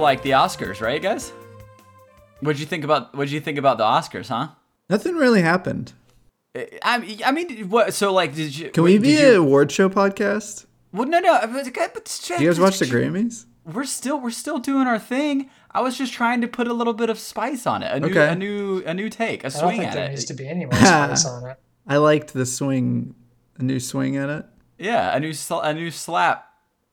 like the Oscars, right, guys? What'd you think about What'd you think about the Oscars, huh? Nothing really happened. I, I mean, what? So, like, did you? Can we did be you- an award show podcast? Well, no, no. but- but- Do you guys watch the Grammys? We're still we're still doing our thing. I was just trying to put a little bit of spice on it, a new Okay. a new a new take, a I don't swing think at there it. needs to be any more spice on it. I liked the swing, a new swing at it. Yeah, a new sl- a new slap.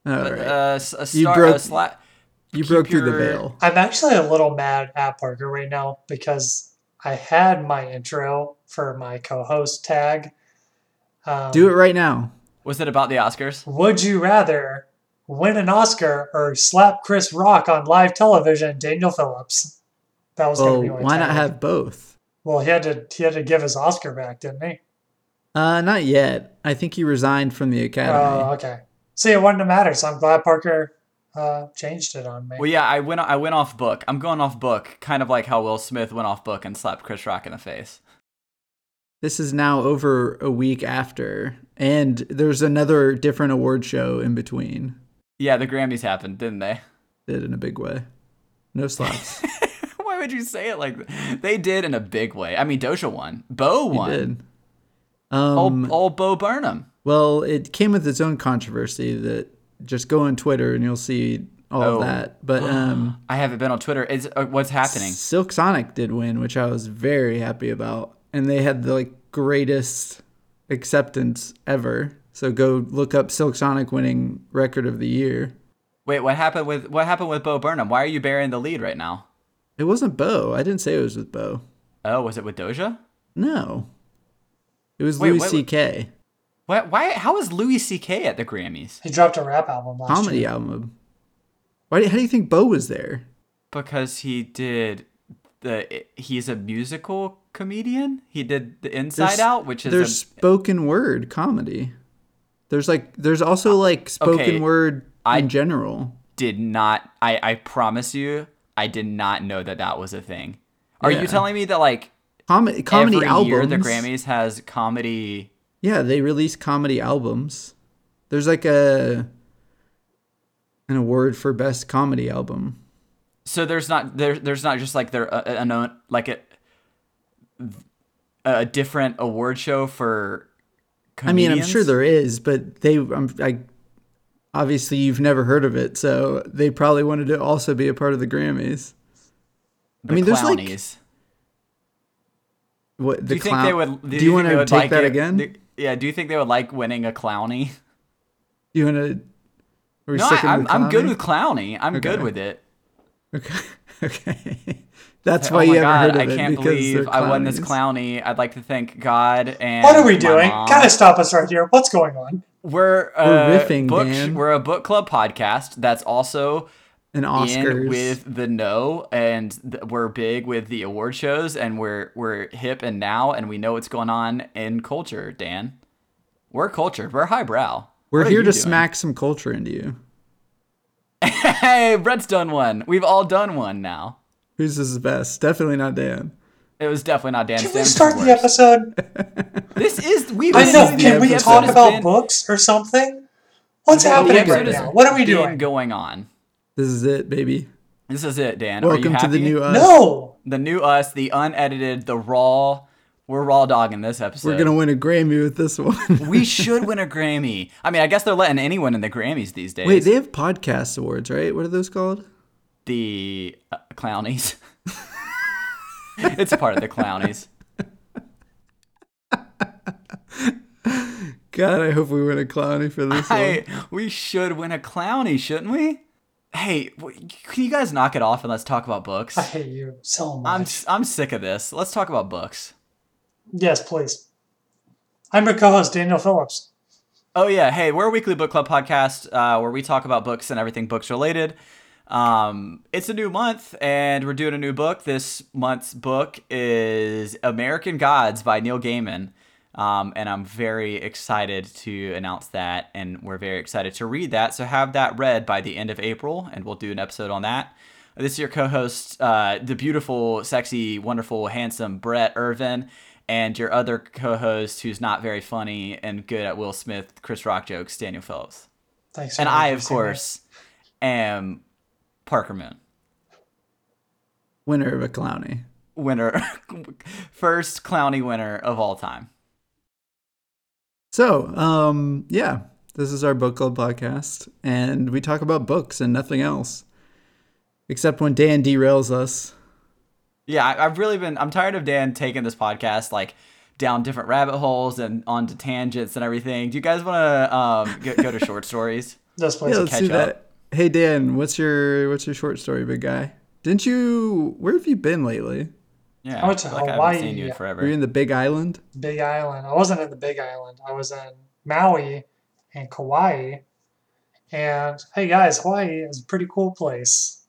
All right. Uh, s- a You star, broke- a slap. You keep broke through the veil. I'm actually a little mad at Parker right now because I had my intro for my co-host tag. Um, Do it right now. Was it about the Oscars? Would you rather win an Oscar or slap Chris Rock on live television? Daniel Phillips. That was Well, gonna be my why not have both? Well, he had to he had to give his Oscar back, didn't he? Uh, not yet. I think he resigned from the academy. Oh, okay. See, it wouldn't have mattered. So I'm glad Parker uh, changed it on me. Well, yeah, I went I went off book. I'm going off book, kind of like how Will Smith went off book and slapped Chris Rock in the face. This is now over a week after, and there's another different award show in between. Yeah, the Grammys happened, didn't they? Did in a big way. No slaps. Why would you say it like that? They did in a big way. I mean, Doja won. Bo He won. did. Um, Old, old Bo Burnham. Well, it came with its own controversy that just go on Twitter and you'll see all Oh. of that. But um, I haven't been on Twitter. Is uh, what's happening? Silk Sonic did win, which I was very happy about, and they had the like greatest acceptance ever. So go look up Silk Sonic winning record of the year. Wait, what happened with what happened with Bo Burnham? Why are you burying the lead right now? It wasn't Bo. I didn't say it was with Bo. Oh, was it with Doja? No, it was Wait, Louis C.K. What? Why? How was Louis C.K. at the Grammys? He dropped a rap album last comedy year. album. Why? How do you think Bo was there? Because he did the. He's a musical comedian. He did the Inside There's- Out, which is there's a, spoken word comedy. There's like there's also uh, like spoken okay, word I- in general. did not. I I promise you, I did not know that that was a thing. Are Yeah. you telling me that like Com- comedy every albums. year the Grammys has comedy? Yeah, they release comedy albums. There's like a an award for best comedy album. So there's not there there's not just like there uh, uh, uh, a, a, a like a a different award show for. I mean, I'm sure there is, but they I'm, I obviously you've never heard of it, so they probably wanted to also be a part of the Grammys. The mean, there's, like. What the do you clown? think they would? do you, want think they to take like that it- again? do- yeah. Do you think they would like winning a clowny? You want to? We're No, I, I'm, I'm good with clowny. I'm good with it. Okay. Okay. That's oh why my you haven't god! heard of I it can't believe they're I won this clowny. I'd like to thank God and. What are we doing? mom. Gotta stop us right here. What's going on? We're uh, We're riffing, book, Dan. We're a book club podcast that's also And Oscars. in with the no, and th- we're big with the award shows, and we're we're hip and now, and we know what's going on in culture. Dan, we're cultured. We're highbrow. We're What here to doing? smack some culture into you. hey, Brett's done one. We've all done one now. Whose is the best? Definitely not Dan. It was definitely not Dan. Can we start the episode? This is we. I know. Can we talk about been, books or something? What's happening right now? What are we doing? going on? This is it, baby. This is it, Dan. Are you Welcome to the new us. No. the new us, the unedited, the raw. We're raw dogging this episode. We're gonna win a Grammy with this one. we should win a Grammy. I mean, I guess they're letting anyone in the Grammys these days. Wait, they have podcast awards, right? What are those called? the uh, clownies. it's a part of the clownies. God, I hope we win a clowny for this Hey, one. we should win a clowny, shouldn't we? Hey, can you guys knock it off and let's talk about books? I hate you so I'm much. I'm sick of this. Let's talk about books. yes, please. I'm your co-host Daniel Phillips. Oh yeah, hey, we're a weekly book club podcast uh, where we talk about books and everything books related. Um, it's a new month and we're doing a new book. This month's book is American Gods by Neil Gaiman. Um, and I'm very excited to announce that, and we're very excited to read that. So have that read by the end of April, and we'll do an episode on that. This is your co-host, uh, the beautiful, sexy, wonderful, handsome Brett Irvin, and your other co-host, who's not very funny and good at Will Smith, Chris Rock jokes, Daniel Phillips. Thanks. for And I, of introducing me. course, am Parker Moon. Winner of a Clowny. winner, first Clowny winner of all time. So, um, yeah, this is our book club podcast, and we talk about books and nothing else, except when Dan derails us. Yeah, I, I've really been. I'm tired of Dan taking this podcast like down different rabbit holes and onto tangents and everything. Do you guys want to um, go, go to short stories? This place. Yeah, let's catch do up. that. Hey Dan, what's your what's your short story, big guy? Didn't you? Where have you been lately? Yeah, I went to feel like I Hawaii. haven't seen you in Were you in the Big Island? Big Island. I wasn't in the Big Island. I was in Maui and Kauai. And hey guys, Hawaii is a pretty cool place.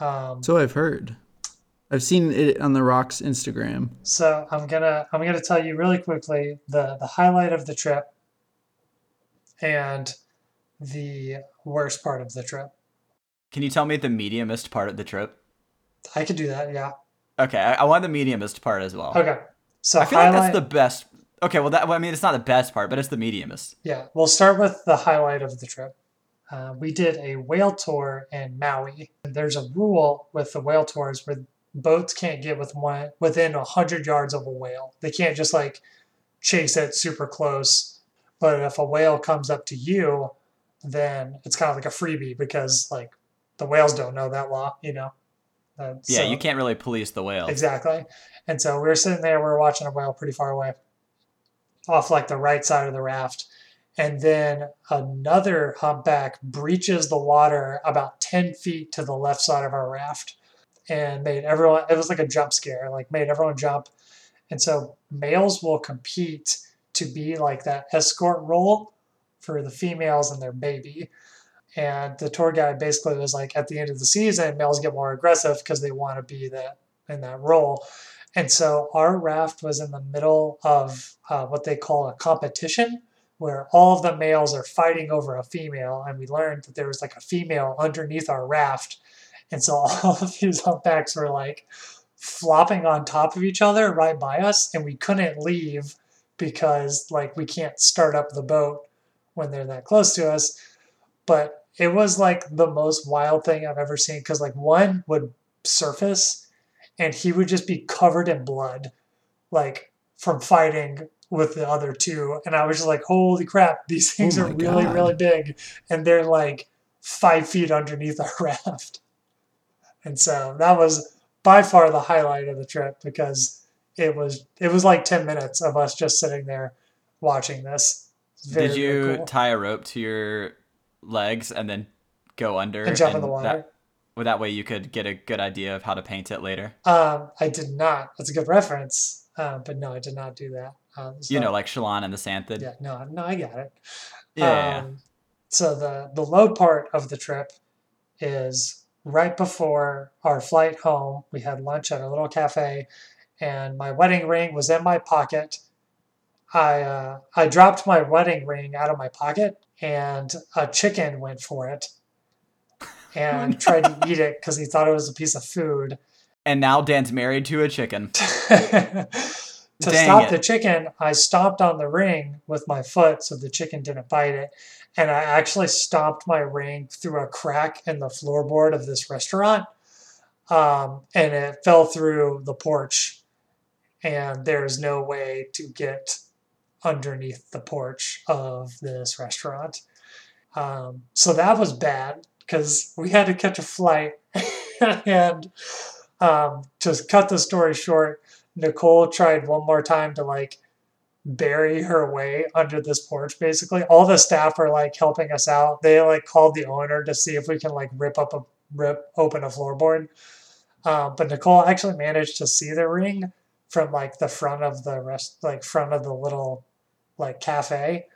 Um, So I've heard. I've seen it on the Rocks Instagram. so I'm gonna I'm gonna tell you really quickly the the highlight of the trip and the worst part of the trip. Can you tell me the mediumest part of the trip? I could do that, yeah. Okay, I, I want the mediumest part as well. Okay. So I feel highlight, like that's the best. Okay, well, that well, I mean, it's not the best part, but it's the mediumest. Yeah, we'll start with the highlight of the trip. Uh, we did a whale tour in Maui. There's a rule with the whale tours where boats can't get with one, within 100 yards of a whale. They can't just like chase it super close. But if a whale comes up to you, then it's kind of like a freebie because like the whales don't know that law, you know? Uh, Yeah, so- you can't really police the whale. Exactly. And so we were sitting there, we were watching a whale pretty far away, off like the right side of the raft. And then another humpback breaches the water about 10 feet to the left side of our raft and made everyone, it was like a jump scare, like made everyone jump. And so males will compete to be like that escort role for the females and their baby. And the tour guide basically was like, at the end of the season, males get more aggressive because they want to be that in that role. And so our raft was in the middle of uh, what they call a competition, where all of the males are fighting over a female. And we learned that there was like a female underneath our raft. And so all of these humpbacks were like flopping on top of each other right by us. And we couldn't leave because like we can't start up the boat when they're that close to us. But it was like the most wild thing I've ever seen because like one would surface and he would just be covered in blood, like from fighting with the other two. And I was just like, holy crap, these things Oh are really, God. really big. And they're like five feet underneath our raft. And so that was by far the highlight of the trip because it was it was like 10 minutes of us just sitting there watching this. Very, Did you cool. tie a rope to your legs and then go under and jump in the water? That, well, that way you could get a good idea of how to paint it later. Um, I did not. That's a good reference. Uh, but no, I did not do that. Um, You know, like Shallan and the santhid. yeah, no, no, I got it. Yeah. Um, so the the low part of the trip is right before our flight home. We had lunch at a little cafe, and my wedding ring was in my pocket. I uh, I dropped my wedding ring out of my pocket, and a chicken went for it, and tried to eat it because he thought it was a piece of food. and now Dan's married to a chicken. to Dang stop it. the chicken, I stomped on the ring with my foot so the chicken didn't bite it. And I actually stomped my ring through a crack in the floorboard of this restaurant. Um, and it fell through the porch. And there's no way to get underneath the porch of this restaurant. Um, so that was bad because we had to catch a flight. and um, to cut the story short, Nicole tried one more time to like bury her way under this porch basically. All the staff are like helping us out. They like called the owner to see if we can like rip up a rip open a floorboard. Um, but Nicole actually managed to see the ring from like the front of the rest like front of the little like cafe.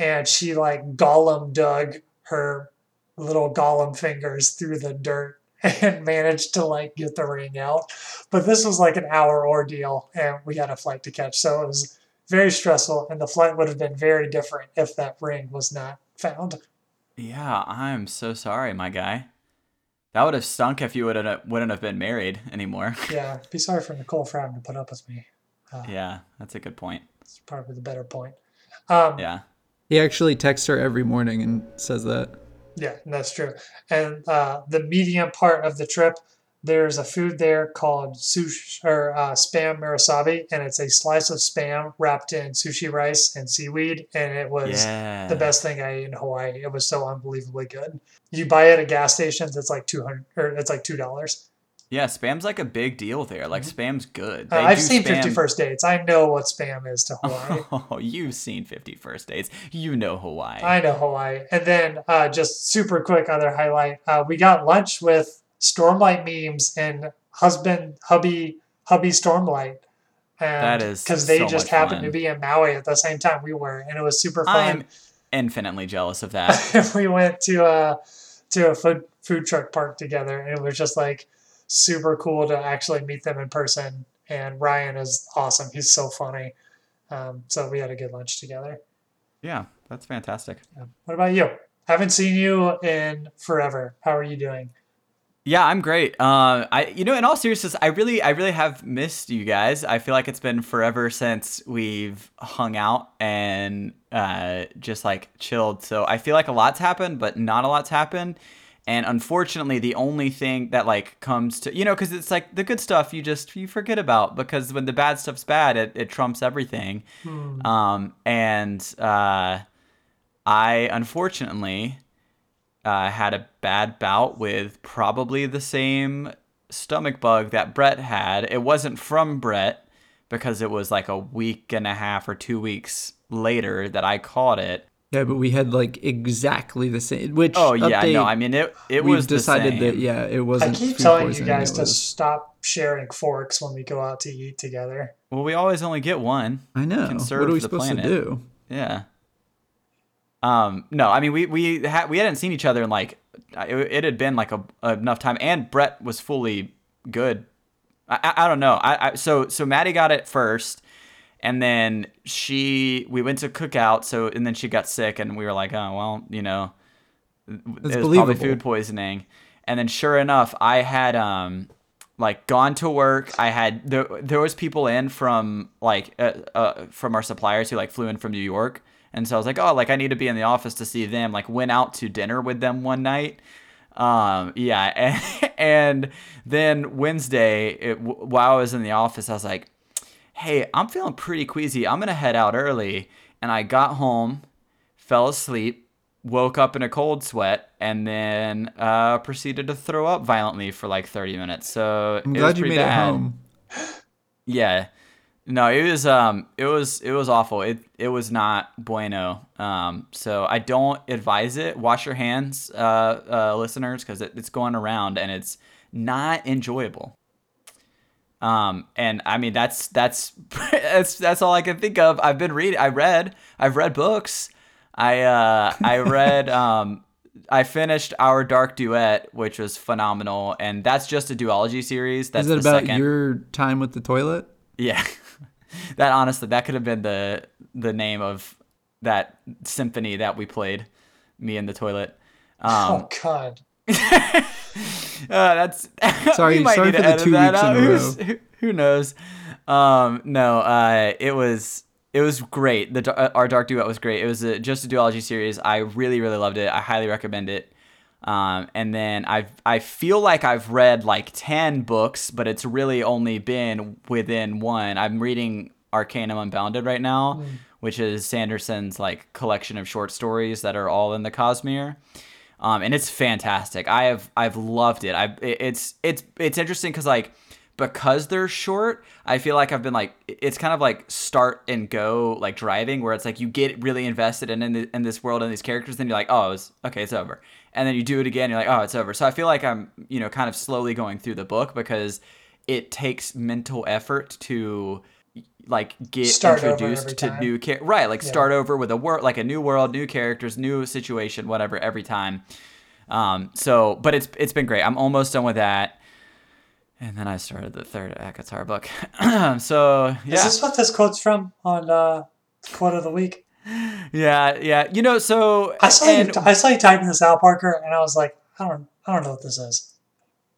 And she like Gollum dug her little Gollum fingers through the dirt and managed to like get the ring out. But this was like an hour ordeal and we had a flight to catch. So it was very stressful and the flight would have been very different if that ring was not found. Yeah, I'm so sorry, my guy. That would have stunk if you would have wouldn't have been married anymore. Yeah, be sorry for Nicole for having to put up with me. Uh, yeah, that's a good point. It's probably the better point. Um, Yeah. He actually texts her every morning and says that. Yeah, that's true. And uh, the medium part of the trip, there's a food there called sushi or uh, spam musubi, and it's a slice of spam wrapped in sushi rice and seaweed, and it was Yeah. the best thing I ate in Hawaii. It was so unbelievably good. You buy it at gas stations, it's like two hundred or it's like two dollars. Yeah, spam's like a big deal there. Like spam's good. Uh, I've seen spam- Fifty First Dates. I know what spam is to Hawaii. Oh, you've seen Fifty First Dates. You know Hawaii. I know Hawaii. And then uh, just super quick other highlight. Uh, we got lunch with Stormlight memes and husband hubby hubby Stormlight. And That is because they so just happened fun. to be in Maui at the same time we were, and it was super fun. I'm infinitely jealous of that. we went to a to a food food truck park together, and it was just like super cool to actually meet them in person. And Ryan is awesome; he's so funny. Um, so we had a good lunch together. yeah, that's fantastic. Yeah. What about you? Haven't seen you in forever. How are you doing? Yeah, I'm great. Uh, I, you know, in all seriousness, I really, I really have missed you guys. I feel like it's been forever since we've hung out and uh, just like chilled. So I feel like a lot's happened, but not a lot's happened. And unfortunately, the only thing that like comes to, you know, because it's like the good stuff you just you forget about because when the bad stuff's bad, it, it trumps everything. Hmm. Um, and uh, I unfortunately uh, had a bad bout with probably the same stomach bug that Brett had. It wasn't from Brett because it was like a week and a half or two weeks later that I caught it. Yeah, but we had like exactly the same. Which Oh yeah, update, no, I mean it. It we've was the decided same. that yeah, it wasn't. I keep food telling you guys it to was- stop sharing forks when we go out to eat together. Well, we always only get one. I know. conserve What are we supposed planet. to do? Yeah. Um. No, I mean we we had we hadn't seen each other in like it, it had been like a enough time, and Brett was fully good. I I, I don't know. I, I so so Maddie got it first, and then she we went to cookout. So and then she got sick, and we were like, oh well, you know, it was probably food poisoning. And then sure enough, I had um like gone to work. I had there there was people in from like uh, uh, from our suppliers who like flew in from New York, and so I was like, oh, like I need to be in the office to see them. Like went out to dinner with them one night. Um, yeah, and, and then Wednesday, it, while I was in the office, I was like, hey, I'm feeling pretty queasy. I'm gonna head out early. And I got home, fell asleep, woke up in a cold sweat, and then uh, proceeded to throw up violently for like 30 minutes. So I'm glad you made bad. it home. Yeah. No, it was um it was it was awful. It it was not bueno. Um so I don't advise it. Wash your hands, uh, uh listeners, because it, it's going around and it's not enjoyable. Um and I mean that's that's that's that's all I can think of. I've been reading I read I've read books. I uh I read um I finished our Dark Duet, which was phenomenal, and that's just a duology series. That's Is it the about second. your time with the toilet? Yeah. that honestly that could have been the the name of that symphony that we played, me and the toilet. Um oh God. uh, that's Sorry- sorry for to the two that weeks in a row. Who, who knows? Um no, uh it was it was great. The uh, our Dark Duet was great. It was a, just a duology series. I really really loved it. I highly recommend it. Um, and then I I feel like I've read like ten books, but it's really only been within one. I'm reading Arcanum Unbounded right now, which is Sanderson's like collection of short stories that are all in the Cosmere. Um, and it's fantastic. I have I've loved it. I it's it's it's interesting because like because they're short, I feel like I've been like it's kind of like start and go like driving where it's like you get really invested in in, the, in this world and these characters, then you're like oh it's okay it's over, and then you do it again, you're like oh it's over. So I feel like I'm you know kind of slowly going through the book because it takes mental effort to like get Start introduced to new char- right like start over with a world like a new world new characters new situation whatever every time um so but it's it's been great i'm almost done with that and then i started the third ACOTAR book so Is yeah this what this quote's from on uh, quote of the week? yeah yeah you know so I saw and, you. I saw you typing this out, Parker, and I was like, I don't. I don't know what this is.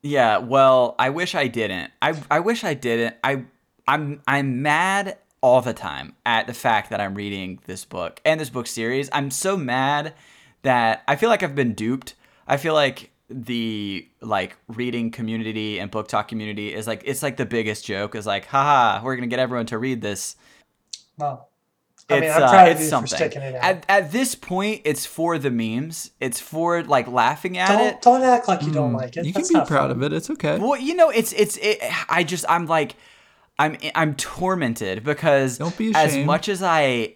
Yeah, well, I wish I didn't. I I wish I didn't. I I'm I'm mad all the time at the fact that I'm reading this book and this book series. I'm so mad that I feel like I've been duped. I feel like the like reading community and book talk community is like it's like the biggest joke is like haha we're gonna get everyone to read this Well, I mean, it's I'm uh, proud of it's you something for sticking it out. at, at this point it's for the memes it's for like laughing at don't, it don't act like you don't like it. You can be proud fun. of it. It's okay. well you know it's it's it, i just i'm like i'm i'm tormented because be as much as i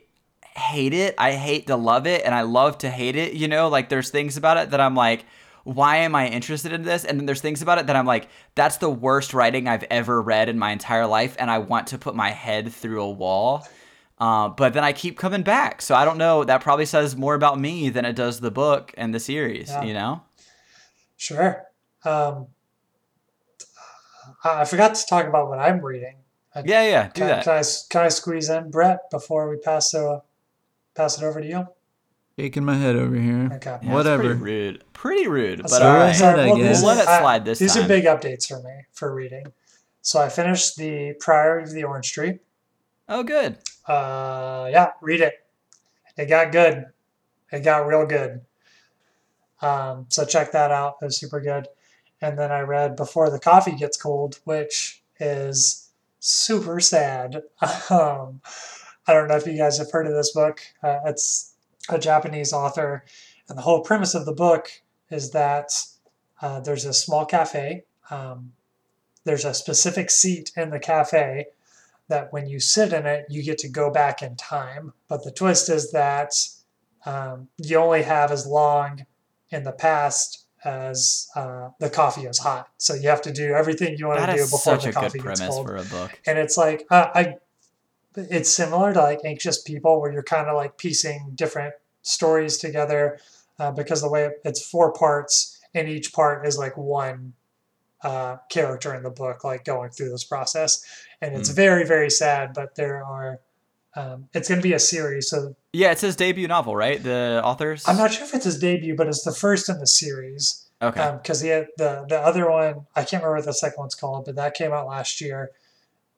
hate it i hate to love it and i love to hate it you know like there's things about it that i'm like why am i interested in this and then there's things about it that i'm like that's the worst writing i've ever read in my entire life and i want to put my head through a wall uh, but then i keep coming back so i don't know that probably says more about me than it does the book and the series Yeah. you know Sure. Um, I forgot to talk about what I'm reading. I- yeah yeah do Can, that can I s- can I squeeze in Brett before we pass the pass it over to you? Shaking my head over here. Okay. Yeah, Whatever. pretty rude pretty rude but Sorry, all right sorry. I well, guess. these We'll let it slide this These time. are big updates for me for reading. So I finished the Priory of the Orange Tree. oh good Uh, yeah, read it. It got good. It got real good. Um, so check that out. It was super good. And then I read Before the Coffee Gets Cold, which is super sad. Um, I don't know if you guys have heard of this book. Uh, it's a Japanese author, and the whole premise of the book is that uh, there's a small cafe. Um, there's a specific seat in the cafe that when you sit in it, you get to go back in time. But the twist is that um, you only have as long in the past as uh, the coffee is hot. So you have to do everything you want That to do before such the a coffee good gets premise cold for a book. and it's like uh, I, it's similar to like anxious people where you're kind of like piecing different stories together uh, because the way it's four parts and each part is like one uh, character in the book like going through this process and it's Mm. very very sad but there are um, it's going to be a series so Yeah, it's his debut novel, right? The authors. i'm not sure if it's his debut but it's the first in the series Okay. because he had the the other one I can't remember what the second one's called, but that came out last year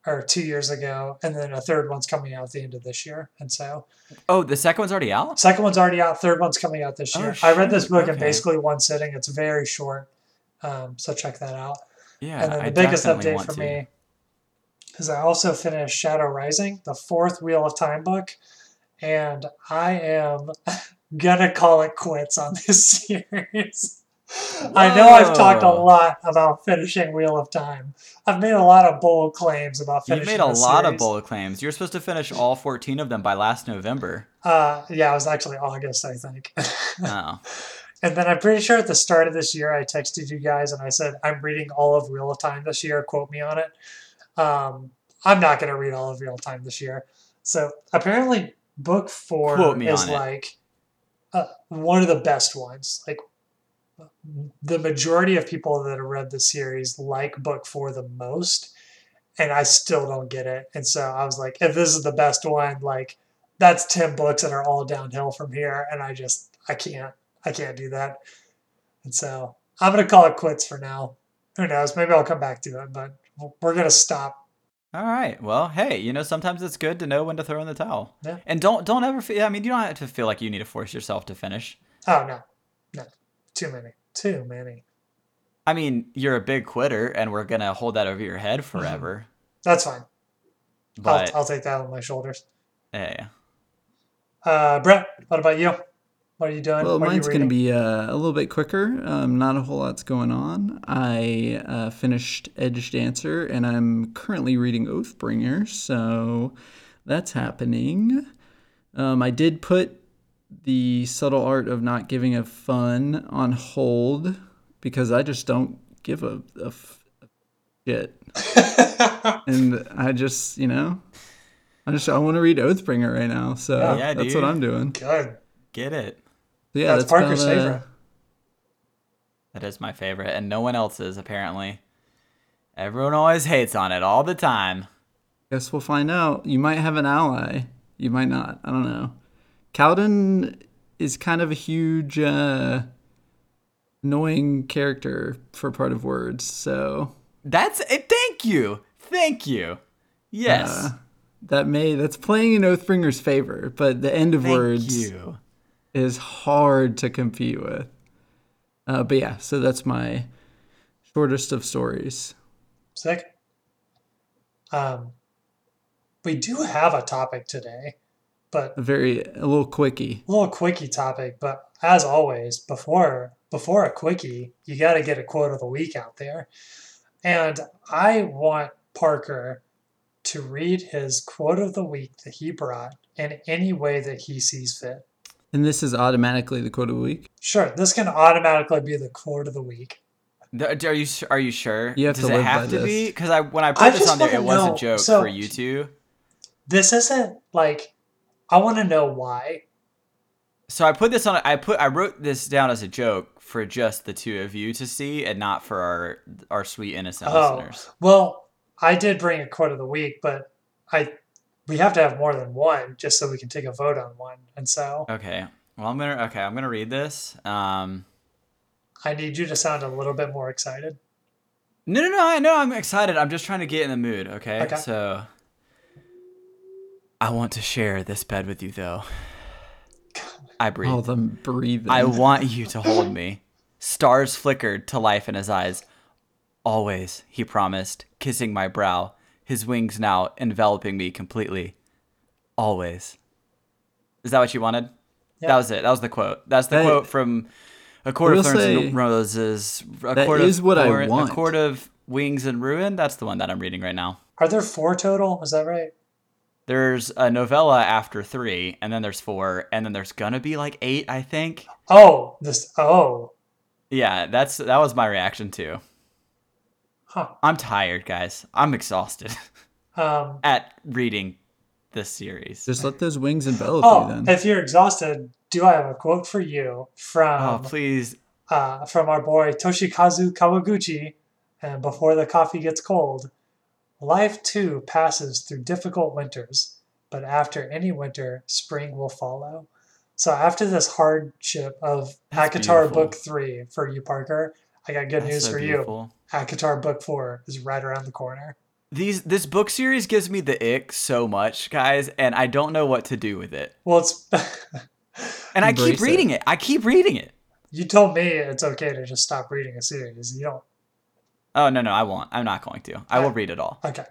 or two years ago, and then a third one's coming out at the end of this year. And so oh, the second one's already out. second one's already out, third one's coming out this Oh, year. I read this book in basically one sitting. It's very short, um, so check that out. Yeah, and then the I biggest update for to. me is I also finished Shadow Rising, the fourth Wheel of Time book, and I am gonna call it quits on this series. I know I've talked a lot about finishing Wheel of Time. I've made a lot of bold claims about finishing. You made a lot of series. bold claims. You're supposed to finish all 14 of them by last November. Uh, yeah, it was actually August, I think. Oh, And then I'm pretty sure at the start of this year, I texted you guys and I said, I'm reading all of Wheel of Time this year. Quote me on it. Um, I'm not going to read all of Real Time this year. So apparently, book four Quote me is on like uh, one of the best ones. Like, the majority of people that have read the series like book four the most. And I still don't get it. And so I was like, if this is the best one, like, that's 10 books that are all downhill from here. And I just, I can't. I can't do that. And so I'm going to call it quits for now. Who knows? Maybe I'll come back to it, but we're going to stop. all right. Well, hey, you know sometimes it's good to know when to throw in the towel. Yeah. And don't don't ever. Feel, I mean, you don't have to feel like you need to force yourself to finish. Oh, no. No. Too many. Too many. I mean, you're a big quitter, and we're gonna hold that over your head forever. That's fine. But I'll, I'll take that on my shoulders. yeah, Uh, Brett, what about you? What are you doing? Well, what mine's going to be uh, a little bit quicker. Um, not a whole lot's going on. I uh, finished Edgedancer, and I'm currently reading Oathbringer, so that's happening. Um, I did put the subtle art of not giving a fun on hold because I just don't give a, a f- shit, and I just you know. I just I want to read Oathbringer right now, so Yeah, that's dude. what I'm doing. Good. get it. So yeah, That's that's, Parker's about, uh, favorite. That is my favorite, and no one else's apparently. Everyone always hates on it all the time. Guess we'll find out. You might have an ally. You might not. I don't know. Kaladin is kind of a huge, uh, annoying character for part of words. So That's it. Thank you. Thank you. Yes. uh, that may that's playing in Oathbringer's favor, but the end of words. Thank words you. Is hard to compete with. Uh, but yeah, so that's my shortest of stories. Sick. Um, we do have a topic today, but A very a little quickie. a little quickie topic. But as always, before before a quickie, you got to get a quote of the week out there. And I want Parker to read his quote of the week that he brought in any way that he sees fit. And this is automatically the quote of the week. Sure, this can automatically be the quote of the week. Are you are you sure? You have Does to it have by to this. be? Because I when I put I this on there, it wanna was know. a joke So- for you two. This isn't like I want to know why. So I put this on. I put I wrote this down as a joke for just the two of you to see, and not for our our sweet innocent Oh, listeners. well, I did bring a quote of the week, but I we have to have more than one just so we can take a vote on one. And so Okay. Well, I'm gonna okay. I'm gonna read this. Um. I need you to sound a little bit more excited. No, no, no. I know. I'm excited. I'm just trying to get in the mood. Okay. Okay. So. I want to share this bed with you, though. I breathe. All them breathing. I want you to hold me. Stars flickered to life in his eyes. Always, he promised, kissing my brow, his wings now enveloping me completely. Always. Is that what you wanted? Yep. That was it. That was the quote. That's the That- quote from A Court of Thorns and Roses. A that is of what I want. A Court of Wings and Ruin. That's the one that I'm reading right now. Are there four total? Is that right? There's a novella after three, and then there's four, and then there's gonna be like eight, I think. Oh, this. Oh, Yeah, that's that was my reaction too. Huh. I'm tired, guys. I'm exhausted Um, at reading this series. Just let those wings envelop oh, you then. if you're exhausted, do I have a quote for you from? Oh, from please. uh, from our boy Toshikazu Kawaguchi? And before the coffee gets cold, life too passes through difficult winters, but after any winter, spring will follow. So after this hardship of That's ACOTAR beautiful. Book Three for you, Parker, I got good That's news so for beautiful. you. ACOTAR Book Four is right around the corner. These this book series gives me the ick so much, guys, and I don't know what to do with it. Well, it's And I keep Embrace it. reading it. I keep reading it. you told me it's okay to just stop reading a series. You don't Oh no, no, I won't. I'm not going to. I will read it all. okay,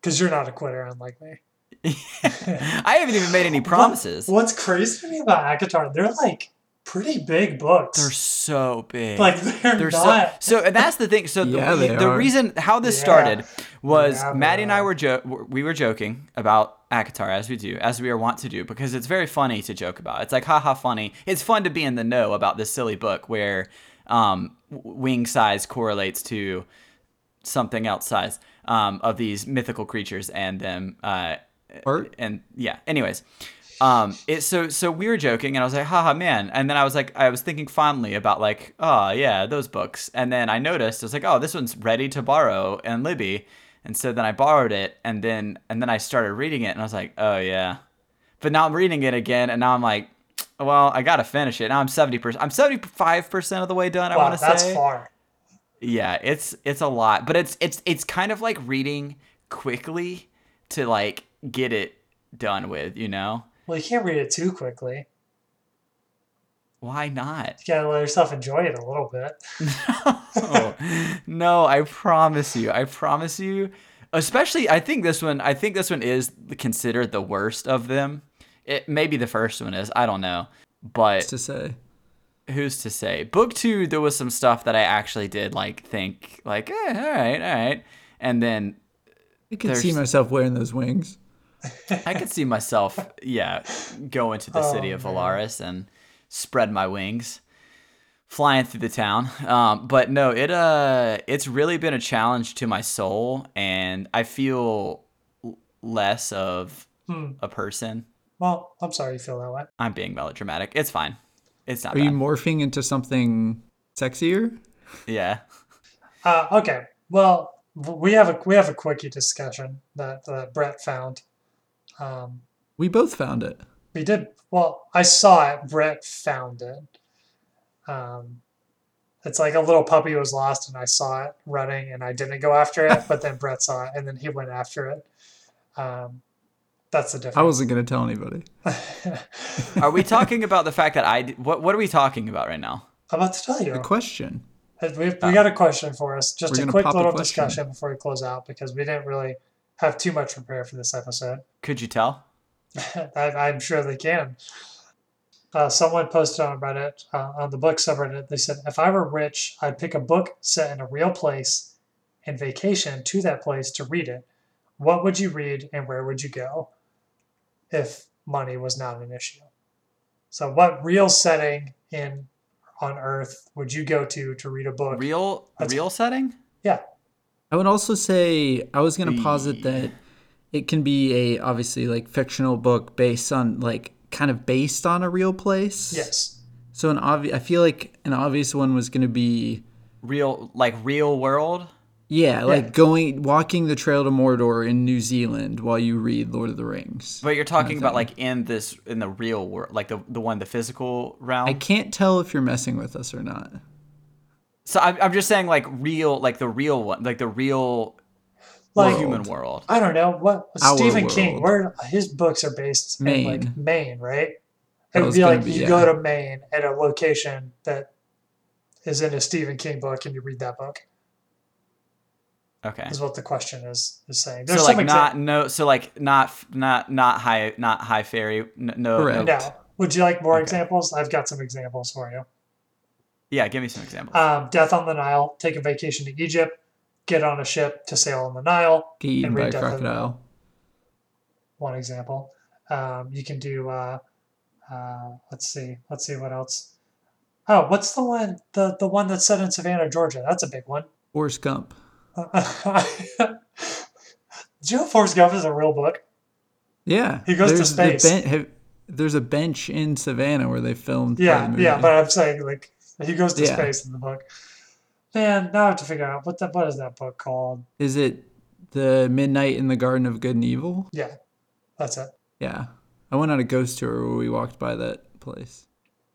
because you're not a quitter, unlike me. I haven't even made any promises. What- what's crazy to me about ACOTAR? They're like pretty big books. They're so big. like they're, They're not. so, so and that's the thing. So Yeah, the, they the are. reason how this Yeah. started was Yeah, Maddie and I were jo- we were joking about ACOTAR as we do, as we are wont to do, because it's very funny to joke about. It's like haha funny. It's fun to be in the know about this silly book where um, wing size correlates to something else size um, of these mythical creatures and them uh, Art? and yeah anyways um it so so we were joking and i was like haha man. And then i was like i was thinking fondly about like oh yeah those books. And then i noticed i was like oh this one's ready to borrow and libby. And so then i borrowed it and then and then i started reading it and i was like oh yeah. But now i'm reading it again and now i'm like well i gotta finish it. Now i'm 70% i'm 75% of the way done i want to say. that's far. yeah, it's it's a lot, but it's it's it's kind of like reading quickly to like get it done with, you know? Well, you can't read it too quickly. Why not? You gotta let yourself enjoy it a little bit. Oh, no, I promise you. I promise you. Especially I think this one I think this one is considered the worst of them. It maybe the first one is, I don't know. But who's to say. who's to say? Book two, there was some stuff that I actually did like think like, eh, all right, all right. And then I could see myself wearing those wings. I could see myself, yeah, go into the city Oh, of man. Velaris and spread my wings, flying through the town. Um, but no, it uh, it's really been a challenge to my soul, and I feel l- less of Hmm. a person. Well, I'm sorry you feel that way. I'm being melodramatic. It's fine. It's not Are you morphing into something sexier? yeah. Uh, okay. Well, we have a we have a quickie discussion that uh, Brett found. Um, We both found it. we did well. I saw it. Brett found it. Um, it's like a little puppy was lost, and I saw it running, and I didn't go after it. but then Brett saw it, and then he went after it. Um, that's the difference. I wasn't gonna tell anybody. Are we talking about the fact that I? d- What What are we talking about right now? I'm about to tell you. A question. We, we got a question for us. Just We're a quick pop a little discussion before we close out because we didn't really have too much prepared for this episode. Could you tell? I, I'm sure they can. Uh, someone posted on Reddit, uh, on the book subreddit, they said, If I were rich, I'd pick a book set in a real place and vacation to that place to read it. What would you read and where would you go if money was not an issue? So, what real setting in on Earth would you go to to read a book? Real That's- real setting? Yeah, I would also say I was gonna posit that it can be a obviously like fictional book based on like kind of based on a real place. yes. So an obvious, I feel like an obvious one was gonna be Real like real world? yeah, like Yeah. going walking the trail to Mordor in New Zealand while you read Lord of the Rings. But you're talking about like in this in the real world, like the the one the physical realm. I can't tell if you're messing with us or not. So I'm, I'm just saying like real, like the real one, like the real Like, human world. I don't know what Our Stephen King. Where his books are based in like Maine. Maine, right? It would be like be- you yeah. go to Maine at a location that is in a Stephen King book, and you read that book. Okay. Is what the question is is saying. There's So some like exa- not no, so like not not not high not high fairy. n- No, Correct. no. no. Would you like more Okay. examples? I've got some examples for you. Yeah, give me some examples. Um, Death on the Nile. Take a vacation to Egypt. Get on a ship to sail on the Nile. Get eaten And by read a Death of the crocodile. One example. Um, you can do. Uh, uh, let's see. Let's see what else. Oh, what's the one? The the one that's set in Savannah, Georgia. That's a big one. Forrest Gump. Do you know Forrest Gump is a real book? Yeah. He goes to there's the space. ben- have- there's a bench in Savannah where they filmed. Yeah, the yeah, but I'm saying like he goes to Yeah. space in the book. Man, now I have to figure out what the, what is that book called? Is it the Midnight in the Garden of Good and Evil? Yeah, that's it. Yeah. I went on a ghost tour where we walked by that place.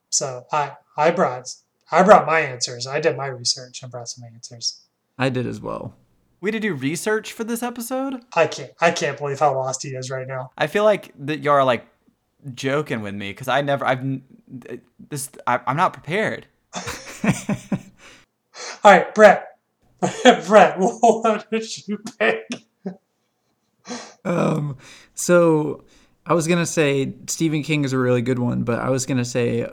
So I I brought I brought my answers. I did my research and brought some answers. I did as well. we had to do research for this episode. I can't I can't believe how lost he is right now. I feel like that y'all are like joking with me because I never I've this I, I'm not prepared. All right, Brett. Brett, what did you pick? Um, so I was gonna say Stephen King is a really good one, but I was gonna say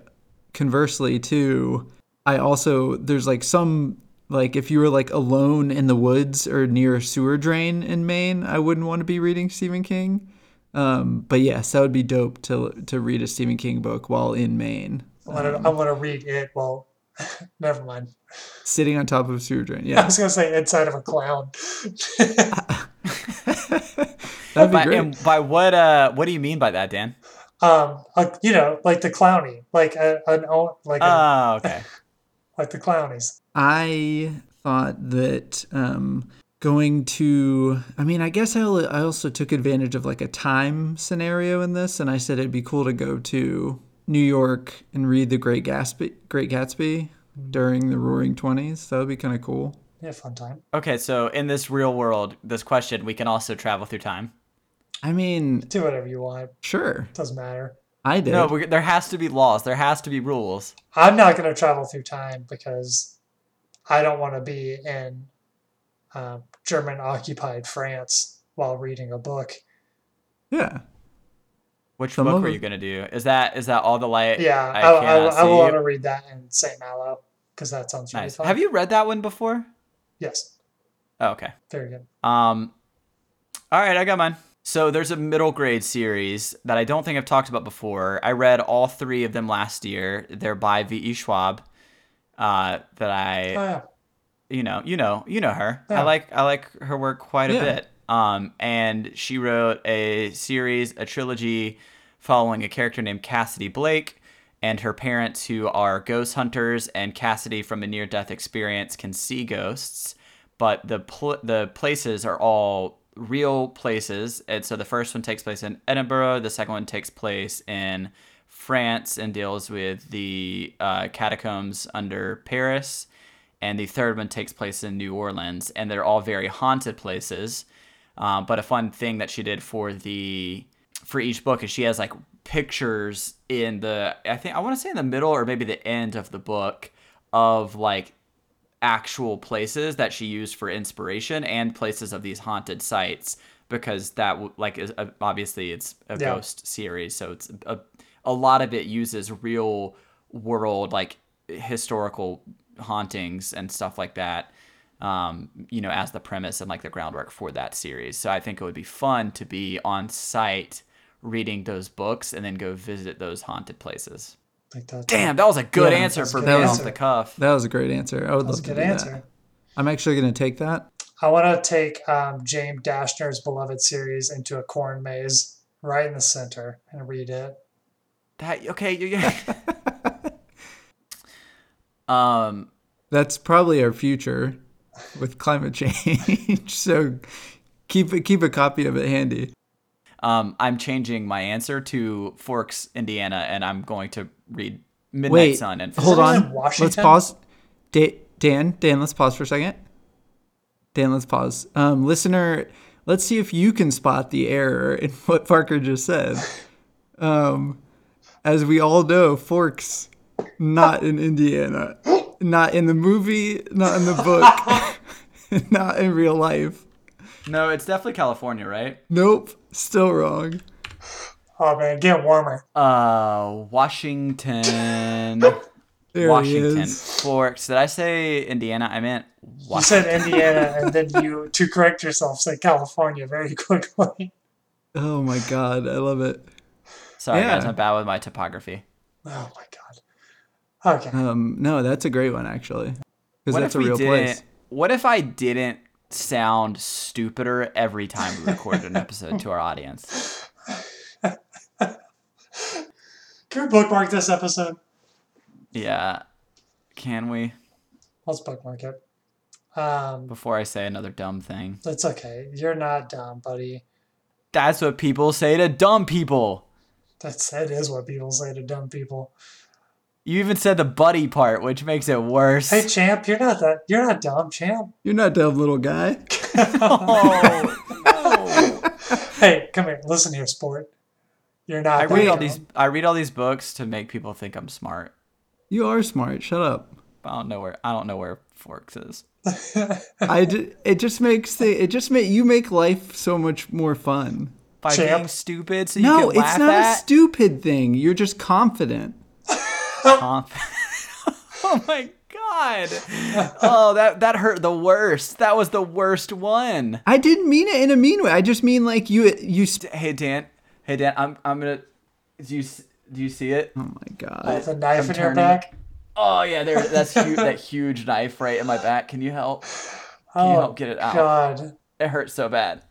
conversely too. I also there's like some like if you were like alone in the woods or near a sewer drain in Maine, I wouldn't want to be reading Stephen King. Um, but yes, that would be dope to to read a Stephen King book while in Maine, I want to I want to read it. Well, never mind. sitting on top of a sewer drain. Yeah. I was gonna say inside of a clown. that'd be By, great. and by what uh what do you mean by that, Dan? um, like, you know, like the clowny, like a, an like a, Oh, okay. like the clownies. I thought that um, going to, I mean, I guess I, I also took advantage of like a time scenario in this, and I said it'd be cool to go to New York and read The Great Gatsby, Great Gatsby during the Roaring Twenties. That would be kind of cool. Yeah, fun time. Okay, so in this real world, this question, we can also travel through time. I mean, Do whatever you want. sure, Doesn't matter. I did. No, we, there has to be laws. There has to be rules. I'm not gonna travel through time because I don't want to be in um, German occupied France while reading a book. yeah, Which Some book of were you gonna do? Is that is that all the light? Yeah, I I, I, I, will want to read that in St. Malo because that sounds really Nice. fun. Have you read that one before? Yes, Oh, okay. very good. Um, all right, I got mine. So there's a middle grade series that I don't think I've talked about before. I read all three of them last year. They're by V.E. Schwab. Uh, that I, Oh yeah, you know, you know, you know her. I like I like her work quite a bit. Um, and she wrote a series, a trilogy, following a character named Cassidy Blake and her parents, who are ghost hunters. And Cassidy, from a near-death experience, can see ghosts, but the pl- the places are all real places. And so the first one takes place in Edinburgh. The second one takes place in France and deals with the uh, catacombs under Paris and the third one takes place in New Orleans, and they're all very haunted places. Um, but a fun thing that she did for the for each book is she has like pictures in the I think I want to say in the middle or maybe the end of the book of like actual places that she used for inspiration and places of these haunted sites because that like is uh, obviously it's a Yeah. ghost series so it's a, a lot of it uses real world like historical hauntings and stuff like that um, you know as the premise and like the groundwork for that series so i think it would be fun to be on site reading those books and then go visit those haunted places damn that was a good Yeah, answer for good being off the cuff That was a great answer. I would That's love a to good do answer. that. I'm actually going to take that. I want to take um, James Dashner's beloved series into a corn maze right in the center and read it. That okay, yeah. um That's probably our future with climate change. so keep it, keep a copy of it handy. um I'm changing my answer to Forks, Indiana, and I'm going to read Midnight Wait, Sun and hold on. Washington? Let's pause. Da- Dan, Dan, let's pause for a second. Dan, let's pause. Um, listener, let's see if you can spot the error in what Parker just said. Um, as we all know, Forks, not in Indiana, not in the movie, not in the book, not in real life. No, it's definitely California, right? Nope, still wrong. Oh man, get warmer. Uh Washington There Washington. he is. Forks. Did I say Indiana? I meant Washington. You said Indiana, and then you, to correct yourself, said California very quickly. Oh my god, I love it. Sorry guys, I'm bad with my topography. Oh my god. Okay. Um, no, that's a great one actually, because that's if a we real didn't place. What if I didn't sound stupider every time we recorded an episode to our audience? Can we bookmark this episode? Yeah. Can we? Let's bookmark it. Um, Before I say another dumb thing. it's okay. You're not dumb, buddy. That's what people say to dumb people. That's that is what people say to dumb people. You even said the buddy part, which makes it worse. Hey, champ, you're not that. You're not dumb, champ. You're not dumb, little guy. oh, no. Hey, come here. Listen here, sport. You're not. I that read all dumb. these I read all these books to make people think I'm smart. You are smart. Shut up. I don't know where I don't know where Forks is. I d- it just makes the it just make you make life so much more fun. By Champ. being stupid so you No, can it's laugh not a stupid thing. You're just confident. Conf- oh my god. Oh, that that hurt the worst. That was the worst one. I didn't mean it in a mean way. I just mean like you you. St- Hey Dan. Hey Dan, I'm I'm gonna do you do you see it? oh my god. Oh, With a knife I'm in your back. Oh yeah, there that's huge that huge knife right in my back. Can you help? Can you Oh help get it out? God! It hurts so bad.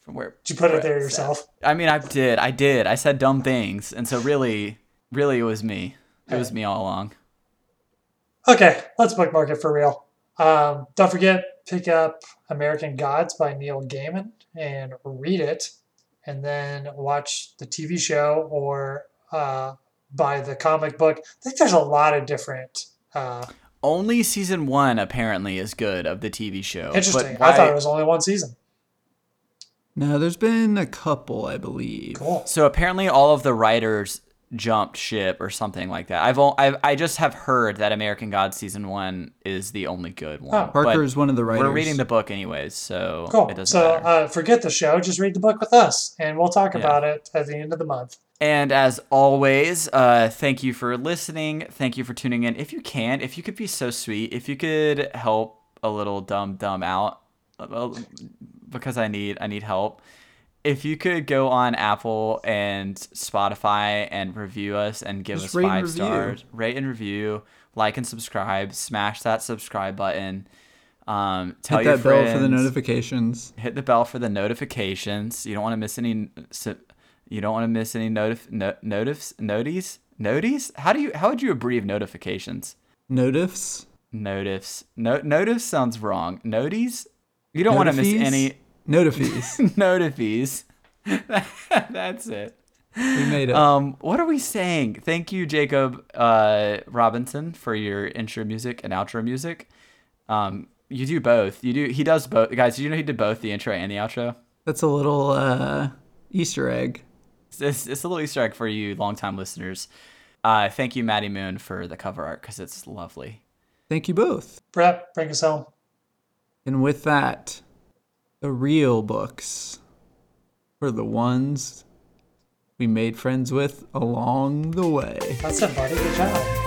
From where Did you put it there it's at. yourself? I mean, I did. I did. I said dumb things, and so really, really, it was me. It was me all along. Okay, let's bookmark it for real. Um, don't forget, pick up American Gods by Neil Gaiman and read it, and then watch the TV show or uh, buy the comic book. I think there's a lot of different. Uh, Only season one apparently is good of the TV show. interesting. But I thought it was only one season. No, there's been a couple, I believe. Cool. So apparently, all of the writers jumped ship or something like that. I've o- I've I just have heard that American Gods season one is the only good one. Oh. but Parker is one of the writers. We're reading the book anyways, so Cool. it doesn't So matter. uh, forget the show. Just read the book with us, and we'll talk Yeah. about it at the end of the month. And as always, uh, thank you for listening. Thank you for tuning in. If you can, if you could be so sweet, if you could help a little dumb dumb out, uh, because I need I need help. If you could go on Apple and Spotify and review us and give Just us five stars, rate and review, like and subscribe, smash that subscribe button. Um, tell Hit your that bell for the notifications. hit the bell for the notifications. You don't want to miss any. You don't want to miss any notif no, notifs noties noties. How do you how would you abbreviate notifications? Notifs. Notifs no notifs sounds wrong. Noties. You don't want to miss Notifies? any Notifies. notifies. That's it. we made it. Um, what are we saying? Thank you, Jacob uh, Robinson, for your intro music and outro music. Um, you do both. You do. He does both. Guys, did you know he did both the intro and the outro? That's a little uh, Easter egg. It's, it's a little Easter egg for you, longtime listeners. Uh, thank you, Maddie Moon, for the cover art because it's lovely. Thank you both. Brett, bring us home. And with that, the real books were the ones we made friends with along the way. Buddy. Good job.